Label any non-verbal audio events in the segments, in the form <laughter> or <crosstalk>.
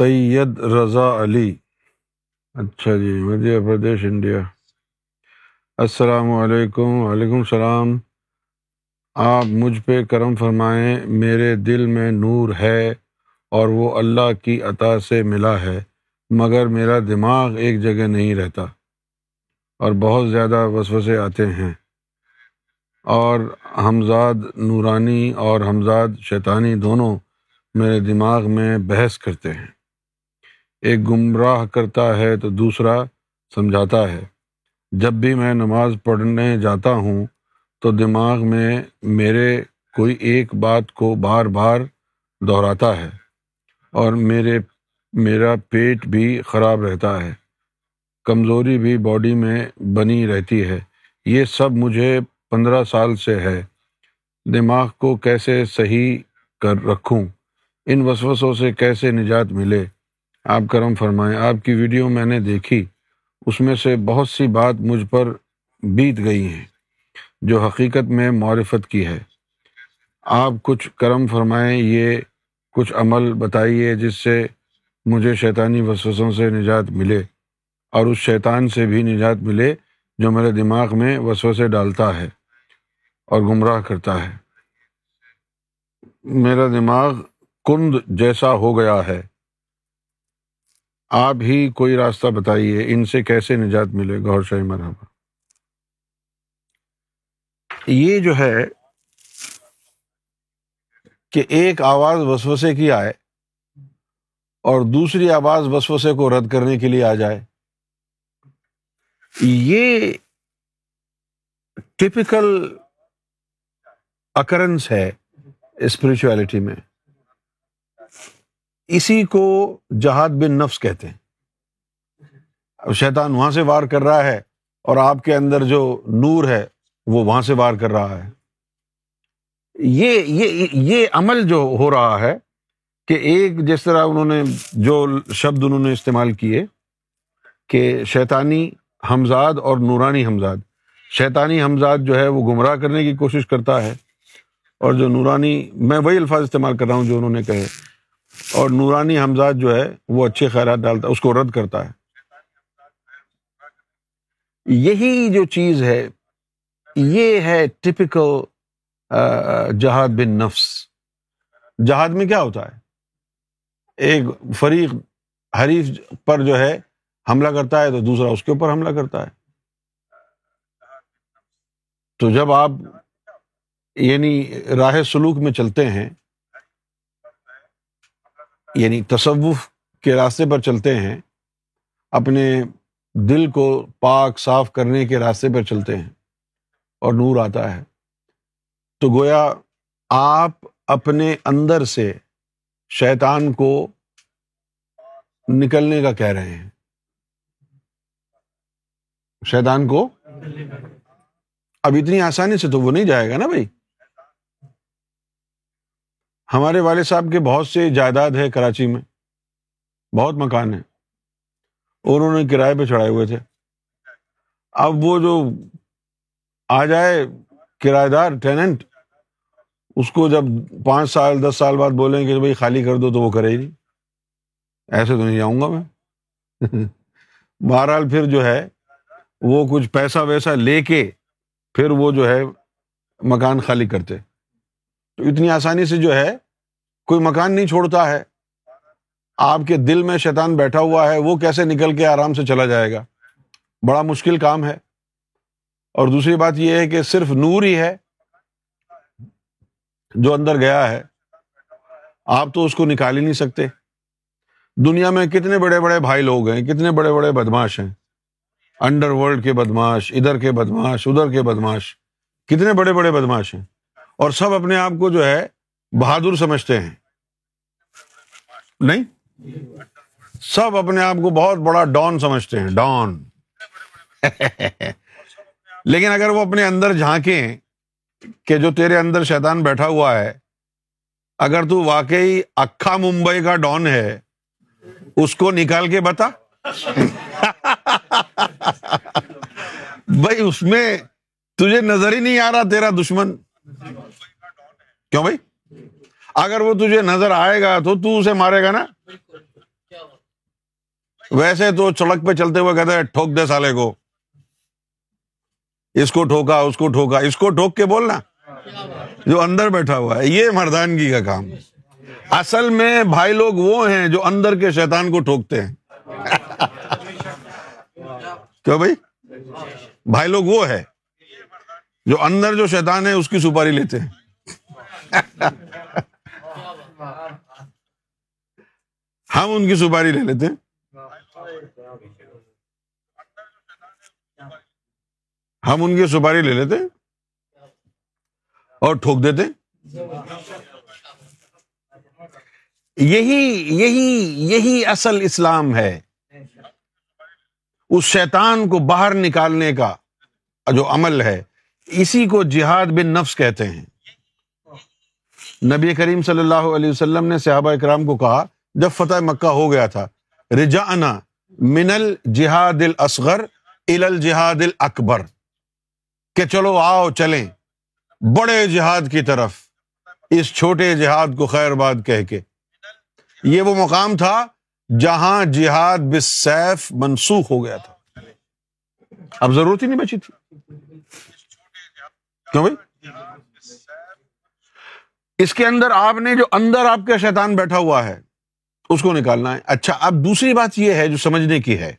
سید رضا علی۔ اچھا جی مدھیہ پردیش، انڈیا۔ السلام علیکم، وعلیکم السلام۔ آپ مجھ پہ کرم فرمائیں، میرے دل میں نور ہے اور وہ اللہ کی عطا سے ملا ہے، مگر میرا دماغ ایک جگہ نہیں رہتا۔ اور بہت زیادہ وسوسے آتے ہیں۔ اور حمزاد نورانی اور حمزاد شیطانی دونوں میرے دماغ میں بحث کرتے ہیں۔ ایک گمراہ کرتا ہے تو دوسرا سمجھاتا ہے۔ جب بھی میں نماز پڑھنے جاتا ہوں تو دماغ میں میرے کوئی ایک بات کو بار بار دہراتا ہے اور میرے، میرا پیٹ بھی خراب رہتا ہے۔ کمزوری بھی باڈی میں بنی رہتی ہے۔ یہ سب مجھے پندرہ سال سے ہے۔ دماغ کو کیسے صحیح کر رکھوں؟ ان وسوسوں سے کیسے نجات ملے؟ آپ کرم فرمائیں۔ آپ کی ویڈیو میں نے دیکھی۔ اس میں سے بہت سی بات مجھ پر بیت گئی ہیں جو حقیقت میں معرفت کی ہے۔ آپ کچھ کرم فرمائیں، یہ کچھ عمل بتائیے جس سے مجھے شیطانی وسوسوں سے نجات ملے اور اس شیطان سے بھی نجات ملے جو میرے دماغ میں وسوسے ڈالتا ہے اور گمراہ کرتا ہے۔ میرا دماغ کند جیسا ہو گیا ہے۔ آپ ہی کوئی راستہ بتائیے، ان سے کیسے نجات ملے گور شاہی مرحبا۔ یہ جو ہے کہ ایک آواز وسوسے کی آئے اور دوسری آواز وسوسے کو رد کرنے کے لیے آ جائے۔ یہ ٹپیکل اکرنس ہے اسپرچویلٹی میں۔ اسی کو جہاد بن نفس کہتے ہیں۔ شیطان وہاں سے وار کر رہا ہے اور آپ کے اندر جو نور ہے وہ وہاں سے وار کر رہا ہے۔ یہ یہ یہ عمل جو ہو رہا ہے کہ ایک جس طرح انہوں نے جو شبد انہوں نے استعمال کیے کہ شیطانی حمزاد اور نورانی حمزاد شیطانی حمزاد جو ہے وہ گمراہ کرنے کی کوشش کرتا ہے اور جو نورانی، میں وہی الفاظ استعمال کر رہا ہوں جو انہوں نے کہے۔ اور نورانی حمزاد جو ہے وہ اچھے خیرات ڈالتا ہے، اس کو رد کرتا ہے۔ یہی جو چیز ہے، یہ ہے ٹپکل جہاد بن نفس۔ جہاد میں کیا ہوتا ہے؟ ایک فریق حریف پر جو ہے حملہ کرتا ہے تو دوسرا اس کے اوپر حملہ کرتا ہے۔ تو جب آپ یعنی راہ سلوک میں چلتے ہیں یعنی تصوف کے راستے پر چلتے ہیں اپنے دل کو پاک صاف کرنے کے راستے پر چلتے ہیں اور نور آتا ہے۔ تو گویا آپ اپنے اندر سے شیطان کو نکلنے کا کہہ رہے ہیں۔ شیطان کو؟ اب اتنی آسانی سے تو وہ نہیں جائے گا نا بھائی؟ ہمارے والد صاحب کے بہت سے جائیداد ہے کراچی میں، بہت مکان ہے اور انہوں نے کرائے پہ چڑھائے ہوئے تھے۔ اب وہ جو آ جائے کرایہ دار ٹیننٹ اس کو جب پانچ سال، دس سال بعد بولیں کہ بھائی خالی کر دو تو وہ کرے ہی نہیں۔ ایسے تو نہیں جاؤں گا میں۔ <laughs> بہرحال پھر جو ہے، وہ کچھ پیسہ ویسا لے کے پھر وہ جو ہے مکان خالی کرتے۔ تو اتنی آسانی سے جو ہے کوئی مکان نہیں چھوڑتا ہے۔ آپ کے دل میں شیطان بیٹھا ہوا ہے، وہ کیسے نکل کے آرام سے چلا جائے گا؟ بڑا مشکل کام ہے۔ اور دوسری بات یہ ہے کہ صرف نور ہی ہے جو اندر گیا ہے۔ آپ تو اس کو نکال ہی نہیں سکتے۔ دنیا میں کتنے بڑے بڑے بھائی لوگ ہیں، کتنے بڑے بڑے بدماش ہیں۔ انڈر ورلڈ کے بدماش ادھر کے بدماش ادھر کے بدماش کتنے بڑے بڑے بدماش ہیں۔ اور سب اپنے آپ کو جو ہے بہادر سمجھتے ہیں۔ نہیں؟ سب اپنے آپ کو بہت بڑا ڈان سمجھتے ہیں، ڈان۔ <laughs> لیکن اگر وہ اپنے اندر جھانکیں کہ جو تیرے اندر شیطان بیٹھا ہوا ہے، اگر تو واقعی اکھا ممبئی کا ڈان ہے، اس کو نکال کے بتا۔ <laughs> بھائی، اس میں تجھے نظر ہی نہیں آ رہا تیرا دشمن؟ کیوں بھائی؟ اگر وہ تجھے نظر آئے گا تو تو اسے مارے گا نا؟ ویسے تو سڑک پہ چلتے ہوئے کہتے ہیں، ٹھوک دے سالے کو۔ اس کو ٹھوکا، اس کو ٹھوکا، اس کو ٹھوک کے بولنا۔ جو اندر بیٹھا ہوا ہے، یہ مردانگی کا کام۔ اصل میں بھائی لوگ وہ ہیں جو اندر کے شیطان کو ٹھوکتے ہیں۔ <laughs> کیوں بھائی؟ بھائی لوگ وہ ہے جو اندر جو شیطان ہے، اس کی سپاری لیتے ہیں۔ ہم ان کی سپاری لے لیتے ہیں ہم ان کی سپاری لے لیتے اور ٹھوک دیتے یہی یہی یہی اصل اسلام ہے اس شیطان کو باہر نکالنے کا جو عمل ہے اسی کو جہاد بن نفس کہتے ہیں نبی کریم صلی اللہ علیہ وسلم نے صحابہ اکرام کو کہا، جب فتح مکہ ہو گیا تھا، رجعنا من الجہاد الاصغر الى الجہاد الاکبر۔ کہ چلو آؤ، چلیں۔ بڑے جہاد کی طرف، اس چھوٹے جہاد کو خیر باد کہہ کے۔ یہ وہ مقام تھا جہاں جہاد بالسیف منسوخ ہو گیا تھا۔ اب ضرورت ہی نہیں بچی تھی۔ کیوں بھائی؟ اس کے اندر آپ نے جو اندر آپ کا شیطان بیٹھا ہوا ہے، اس کو نکالنا ہے۔ اچھا اب دوسری بات یہ ہے جو سمجھنے کی ہے۔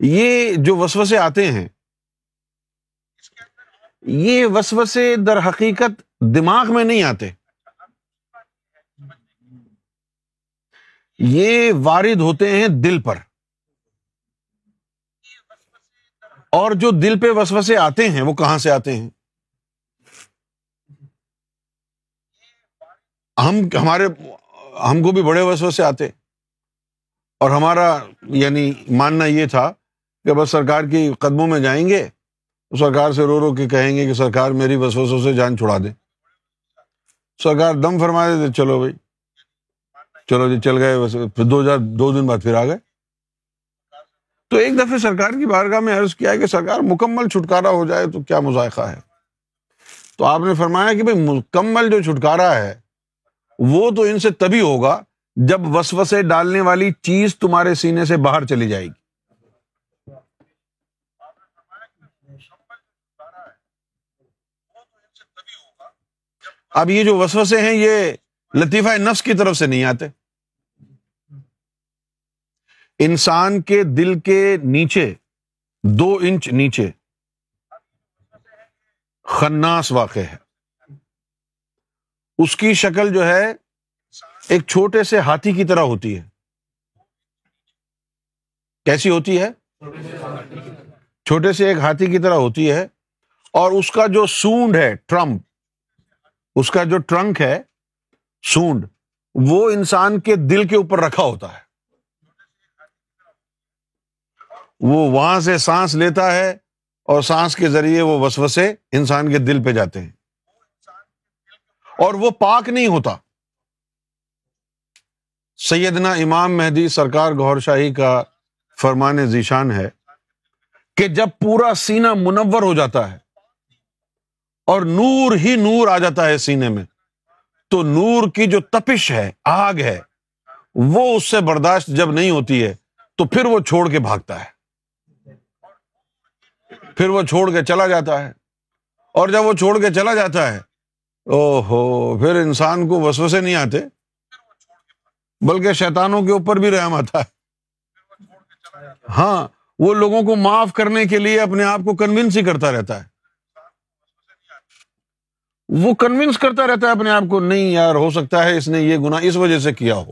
یہ جو وسوسے آتے ہیں، یہ وسوسے در حقیقت دماغ میں نہیں آتے۔ یہ وارد ہوتے ہیں دل پر۔ اور جو دل پہ وسوسے آتے ہیں، وہ کہاں سے آتے ہیں؟ ہم ہمارے ہم کو بھی بڑے وسوسے آتے اور ہمارا یعنی ماننا یہ تھا کہ بس سرکار کی قدموں میں جائیں گے سرکار سے رو رو کے کہیں گے کہ سرکار میری وسوسوں سے جان چھڑا دے۔ سرکار دم فرما دیتے، چلو بھائی۔ چلو جی چل گئے پھر دو ہزار دو دن بعد پھر آ گئے۔ تو ایک دفعہ سرکار کی بارگاہ میں عرض کیا کہ سرکار مکمل چھٹکارا ہو جائے تو کیا مذائقہ ہے؟ تو آپ نے فرمایا کہ بھائی مکمل جو چھٹکارا ہے وہ تو ان سے تبھی ہوگا جب وسوسے ڈالنے والی چیز تمہارے سینے سے باہر چلی جائے گی۔ اب یہ جو وسوسے ہیں یہ لطیفہ نفس کی طرف سے نہیں آتے۔ انسان کے دل کے نیچے، دو انچ نیچے، خناس واقع ہے۔ اس کی شکل جو ہے ایک چھوٹے سے ہاتھی کی طرح ہوتی ہے۔ کیسی ہوتی ہے؟ چھوٹے سے ایک ہاتھی کی طرح ہوتی ہے اور اس کا جو سونڈ ہے، ٹرمپ، اس کا جو ٹرنک ہے، سونڈ، وہ انسان کے دل کے اوپر رکھا ہوتا ہے۔ وہ وہاں سے سانس لیتا ہے اور سانس کے ذریعے وہ وسوسے انسان کے دل پہ جاتے ہیں۔ اور وہ پاک نہیں ہوتا۔ سیدنا امام مہدی سرکار گور شاہی کا فرمان ذیشان ہے کہ جب پورا سینہ منور ہو جاتا ہے اور نور ہی نور آ جاتا ہے سینے میں، تو نور کی جو تپش ہے، آگ ہے، وہ اس سے برداشت جب نہیں ہوتی ہے، تو پھر وہ چھوڑ کے بھاگتا ہے۔ پھر وہ چھوڑ کے چلا جاتا ہے۔ اور جب وہ چھوڑ کے چلا جاتا ہے او ہو پھر انسان کو وسوسے نہیں آتے؟ بلکہ شیطانوں کے اوپر بھی رحم آتا ہے۔ ہاں وہ لوگوں کو معاف کرنے کے لیے اپنے آپ کو کنوینس ہی کرتا رہتا ہے۔ وہ کنوینس کرتا رہتا ہے اپنے آپ کو، نہیں یار، ہو سکتا ہے اس نے یہ گنا اس وجہ سے کیا ہو۔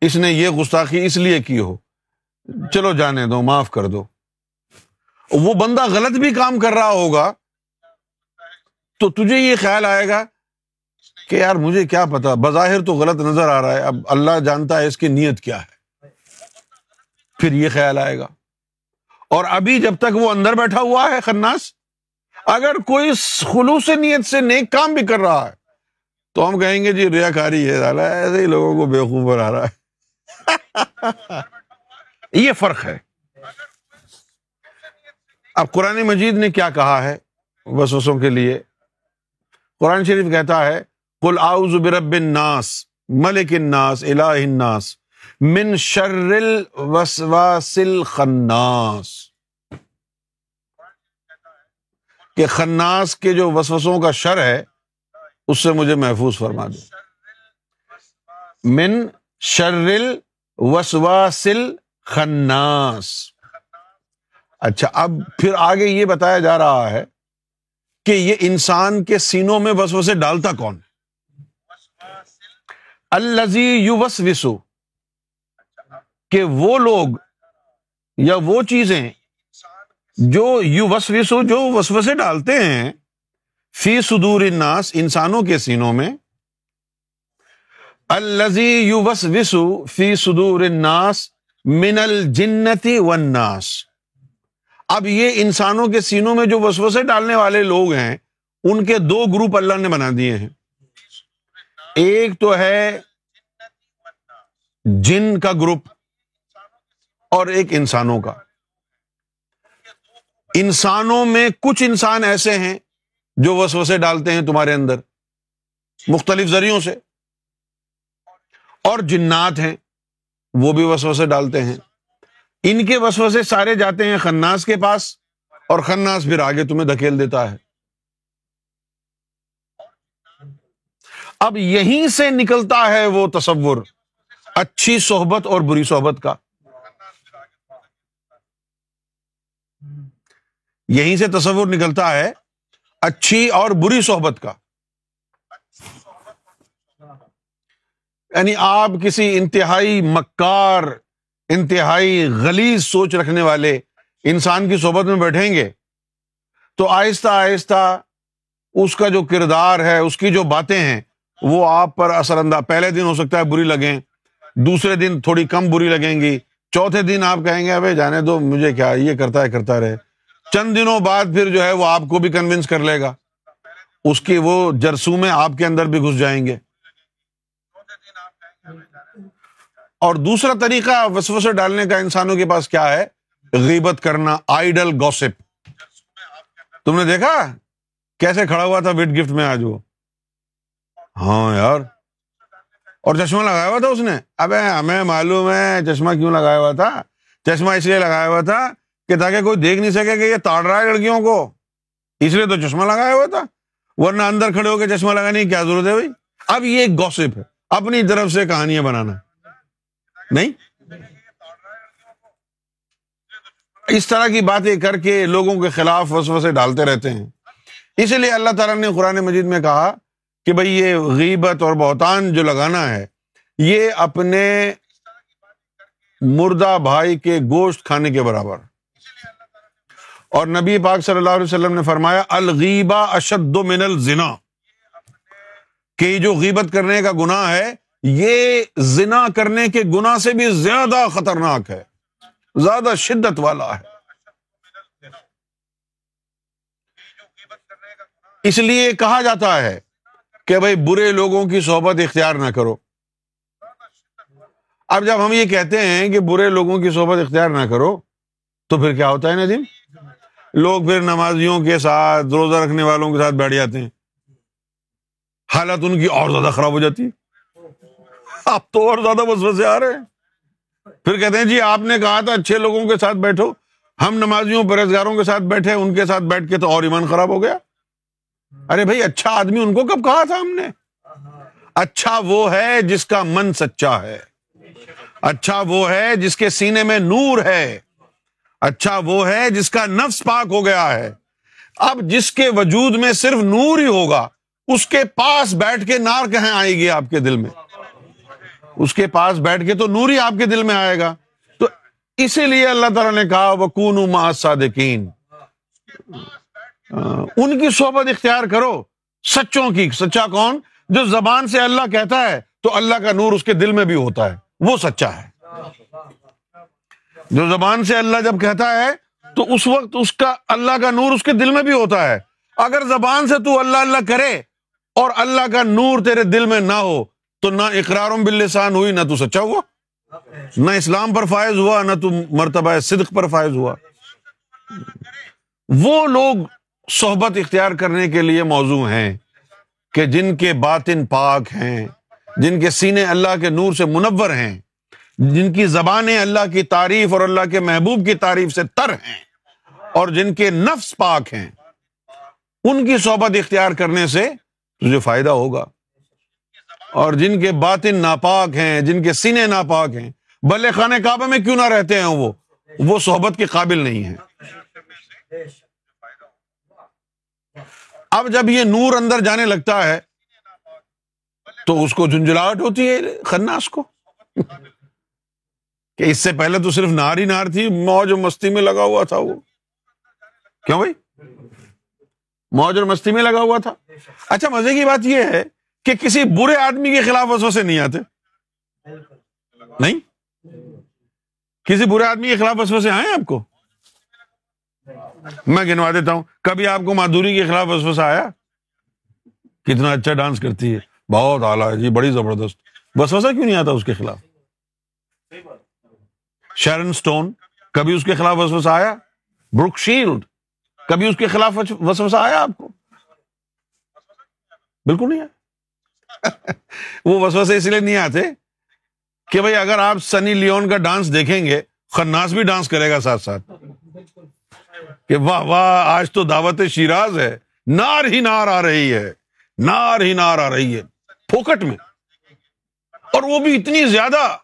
اس نے یہ گستاخی اس لیے کی ہو۔ چلو جانے دو، معاف کر دو۔ وہ بندہ غلط بھی کام کر رہا ہوگا تو تجھے یہ خیال آئے گا کہ یار مجھے کیا پتا؟ بظاہر تو غلط نظر آ رہا ہے۔ اب اللہ جانتا ہے اس کی نیت کیا ہے۔ پھر یہ خیال آئے گا۔ اور ابھی جب تک وہ اندر بیٹھا ہوا ہے خناس، اگر کوئی خلوص نیت سے نیک کام بھی کر رہا ہے، تو ہم کہیں گے جی ریا کاری ہے ایسے ہی لوگوں کو بےخوب بنا رہا ہے۔ <laughs> یہ فرق ہے۔ اب قرآن مجید نے کیا کہا ہے وسوسوں کے لیے؟ قرآن شریف کہتا ہے کل آؤز برب الناس ملک الناس الہ الناس، من شر الوسواس الخناس۔ کہ خناس کے جو وسوسوں کا شر ہے، اس سے مجھے محفوظ فرما دے۔ من شر الوسواس الخناس۔ اچھا اب پھر آگے یہ بتایا جا رہا ہے کہ یہ انسان کے سینوں میں وسوسے ڈالتا کون؟ الزی یو وس وسو کہ وہ لوگ یا وہ چیزیں جو یو وس وسو جو وسوسے ڈالتے ہیں فی صدور الناس، انسانوں کے سینوں میں الزی یو وس وسو فی صدور الناس من الجنتی والناس۔ اب یہ انسانوں کے سینوں میں جو وسوسے ڈالنے والے لوگ ہیں، ان کے دو گروپ اللہ نے بنا دیے ہیں۔ ایک تو ہے جن کا گروپ اور ایک انسانوں کا۔ انسانوں میں کچھ انسان ایسے ہیں جو وسوسے ڈالتے ہیں تمہارے اندر، مختلف ذریعوں سے۔ اور جنات ہیں، وہ بھی وسوسے ڈالتے ہیں۔ ان کے وسوسے سارے جاتے ہیں خناس کے پاس اور خناس پھر آگے تمہیں دھکیل دیتا ہے۔ اب یہیں سے نکلتا ہے وہ تصور، اچھی صحبت اور بری صحبت کا۔ یہیں سے تصور نکلتا ہے اچھی اور بری صحبت کا۔ یعنی آپ کسی انتہائی مکار انتہائی غلیظ سوچ رکھنے والے انسان کی صحبت میں بیٹھیں گے تو آہستہ آہستہ اس کا جو کردار ہے، اس کی جو باتیں ہیں، وہ آپ پر اثر انداز پہلے دن ہو سکتا ہے بری لگیں، دوسرے دن تھوڑی کم بری لگیں گی۔ چوتھے دن آپ کہیں گے، ابھی جانے دو، مجھے کیا یہ کرتا ہے، کرتا رہے۔ چند دنوں بعد پھر جو ہے وہ آپ کو بھی کنوینس کر لے گا۔ اس کی وہ جرسومے آپ کے اندر بھی گھس جائیں گے۔ اور دوسرا طریقہ وسوسے ڈالنے کا انسانوں کے پاس کیا ہے؟ غیبت کرنا آئیڈل گوسپ تم نے دیکھا؟ کیسے کھڑا ہوا تھا وٹ گفٹ میں آج وہ؟ ہاں یار۔ اور چشمہ لگایا ہوا تھا اس نے؟ اب ہمیں معلوم ہے چشمہ کیوں لگایا ہوا تھا؟ چشمہ اس لیے لگایا ہوا تھا کہ تاکہ کوئی دیکھ نہیں سکے کہ یہ تاڑ رہا ہے لڑکیوں کو۔ اس لیے تو چشمہ لگایا ہوا تھا۔ ورنہ اندر کھڑے ہو کے چشمہ لگانے کی کیا ضرورت ہے بھائی؟ اب یہ ایک گوسپ ہے۔ اپنی طرف سے کہانیاں بنانا۔ نہیں؟ اس طرح کی باتیں کر کے لوگوں کے خلاف وسوسے ڈالتے رہتے ہیں۔ اسی لیے اللہ تعالیٰ نے قرآن مجید میں کہا کہ بھائی یہ غیبت اور بہتان جو لگانا ہے، یہ اپنے مردہ بھائی کے گوشت کھانے کے برابر۔ اور نبی پاک صلی اللہ علیہ وسلم نے فرمایا الغیبا اشد من الزنا۔ کہ جو غیبت کرنے کا گناہ ہے یہ زنا کرنے کے گنا سے بھی زیادہ خطرناک ہے، زیادہ شدت والا ہے۔ اس لیے کہا جاتا ہے کہ بھائی برے لوگوں کی صحبت اختیار نہ کرو۔ اب جب ہم یہ کہتے ہیں کہ برے لوگوں کی صحبت اختیار نہ کرو، تو پھر کیا ہوتا ہے ندیم جی؟ لوگ پھر نمازیوں کے ساتھ، روزہ رکھنے والوں کے ساتھ بیٹھ جاتے ہیں۔ حالت ان کی اور زیادہ خراب ہو جاتی ہے۔ آپ تو اور زیادہ وسوسے آ رہے ہیں۔ پھر کہتے ہیں جی آپ نے کہا تھا اچھے لوگوں کے ساتھ بیٹھو۔ ہم نمازیوں پرہزگاروں کے ساتھ بیٹھے، ان کے ساتھ بیٹھ کے تو اور ایمان خراب ہو گیا۔ ارے بھائی اچھا آدمی ان کو کب کہا تھا ہم نے؟ اچھا وہ ہے جس کا من سچا ہے۔ اچھا وہ ہے جس کے سینے میں نور ہے۔ اچھا وہ ہے جس کا نفس پاک ہو گیا ہے۔ اب جس کے وجود میں صرف نور ہی ہوگا، اس کے پاس بیٹھ کے نار کہیں آئے گی آپ کے دل میں؟ اس کے پاس بیٹھ کے تو نور ہی آپ کے دل میں آئے گا۔ تو اسی لیے اللہ تعالیٰ نے کہا وہ صادقین ان کی صحبت اختیار کرو۔ سچوں کی، سچا کون؟ جو زبان سے اللہ کہتا ہے، تو اللہ کا نور اس کے دل میں بھی ہوتا ہے۔ وہ سچا ہے۔ جو زبان سے اللہ جب کہتا ہے، تو اس وقت اس کا، اللہ کا نور اس کے دل میں بھی ہوتا ہے۔ اگر زبان سے تو اللہ اللہ کرے، اور اللہ کا نور تیرے دل میں نہ ہو تو نہ اقرارم باللسان ہوئی، نہ تو سچا ہوا۔ نہ اسلام پر فائز ہوا، نہ تو مرتبہ صدق پر فائز ہوا۔ وہ لوگ صحبت اختیار کرنے کے لیے موضوع ہیں کہ جن کے باطن پاک ہیں، جن کے سینے اللہ کے نور سے منور ہیں، جن کی زبانیں اللہ کی تعریف اور اللہ کے محبوب کی تعریف سے تر ہیں اور جن کے نفس پاک ہیں۔ ان کی صحبت اختیار کرنے سے تجھے فائدہ ہوگا۔ اور جن کے باطن ناپاک ہیں، جن کے سینے ناپاک ہیں، بلے خانے کعبہ میں کیوں نہ رہتے ہیں وہ؟ وہ صحبت کے قابل نہیں ہیں۔ اب جب یہ نور اندر جانے لگتا ہے، تو اس کو جھنجھلاہٹ ہوتی ہے خناس کو۔ کہ اس سے پہلے تو صرف نار ہی نار تھی، موج و مستی میں لگا ہوا تھا وہ۔ کیوں بھائی؟ موج اور مستی میں لگا ہوا تھا۔ اچھا مزے کی بات یہ ہے کہ کسی برے آدمی کے خلاف وسو سے نہیں آتے؟ نہیں؟ کسی برے آدمی کے خلاف وسو سے آئے آپ کو؟ میں گنوا دیتا ہوں۔ کبھی آپ کو مادھوری کے خلاف وسو سے آیا؟ کتنا اچھا ڈانس کرتی ہے۔ بہت اعلیٰ ہے جی بڑی زبردست۔ وسوسہ کیوں نہیں آتا اس کے خلاف؟ شیرن اسٹون کبھی اس کے خلاف وسوسہ آیا؟ بروک شیلڈ، کبھی اس کے خلاف وسوسہ آیا آپ کو؟ بالکل نہیں آیا۔ <laughs> وہ وسوسے اس لیے نہیں آتے کہ بھائی اگر آپ سنی لیون کا ڈانس دیکھیں گے، خناس بھی ڈانس کرے گا ساتھ ساتھ۔ کہ واہ واہ، آج تو دعوت شیراز ہے۔ نار ہی نار آ رہی ہے۔ نار ہی نار آ رہی ہے۔ پھوکٹ میں۔ اور وہ بھی اتنی زیادہ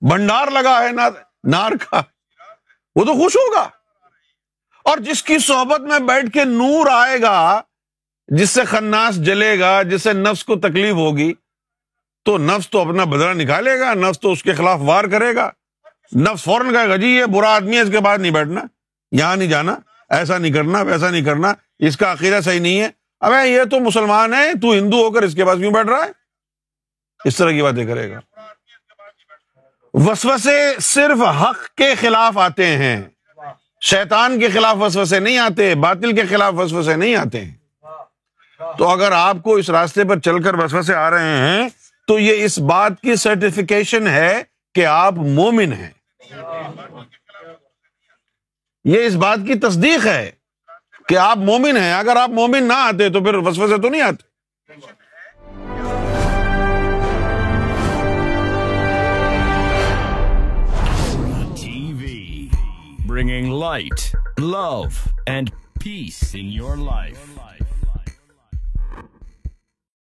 بنڈار لگا ہے، نار نار کا۔ وہ تو خوش ہوگا۔ اور جس کی صحبت میں بیٹھ کے نور آئے گا جس سے خناس جلے گا، جس سے نفس کو تکلیف ہوگی، تو نفس تو اپنا بدلا نکالے گا، نفس تو اس کے خلاف وار کرے گا۔ نفس فوراً کہے گا جی یہ برا آدمی ہے، اس کے بعد نہیں بیٹھنا، یہاں نہیں جانا، ایسا نہیں کرنا، ویسا نہیں کرنا، اس کا عقیدہ صحیح نہیں ہے۔ اب یہ تو مسلمان ہے، تو ہندو ہو کر اس کے پاس کیوں بیٹھ رہا ہے؟ اس طرح کی باتیں کرے گا۔ وسوسے صرف حق کے خلاف آتے ہیں، شیطان کے خلاف وسوسے نہیں آتے، باطل کے خلاف وسوسے نہیں آتے ہیں۔ تو اگر آپ کو اس راستے پر چل کر وسوسے آ رہے ہیں، تو یہ اس بات کی سرٹیفکیشن ہے کہ آپ مومن ہیں۔ یہ اس بات کی تصدیق ہے کہ آپ مومن ہیں۔ اگر آپ مومن نہ آتے تو پھر وسوسے تو نہیں آتے۔ Bringing light love and peace in your life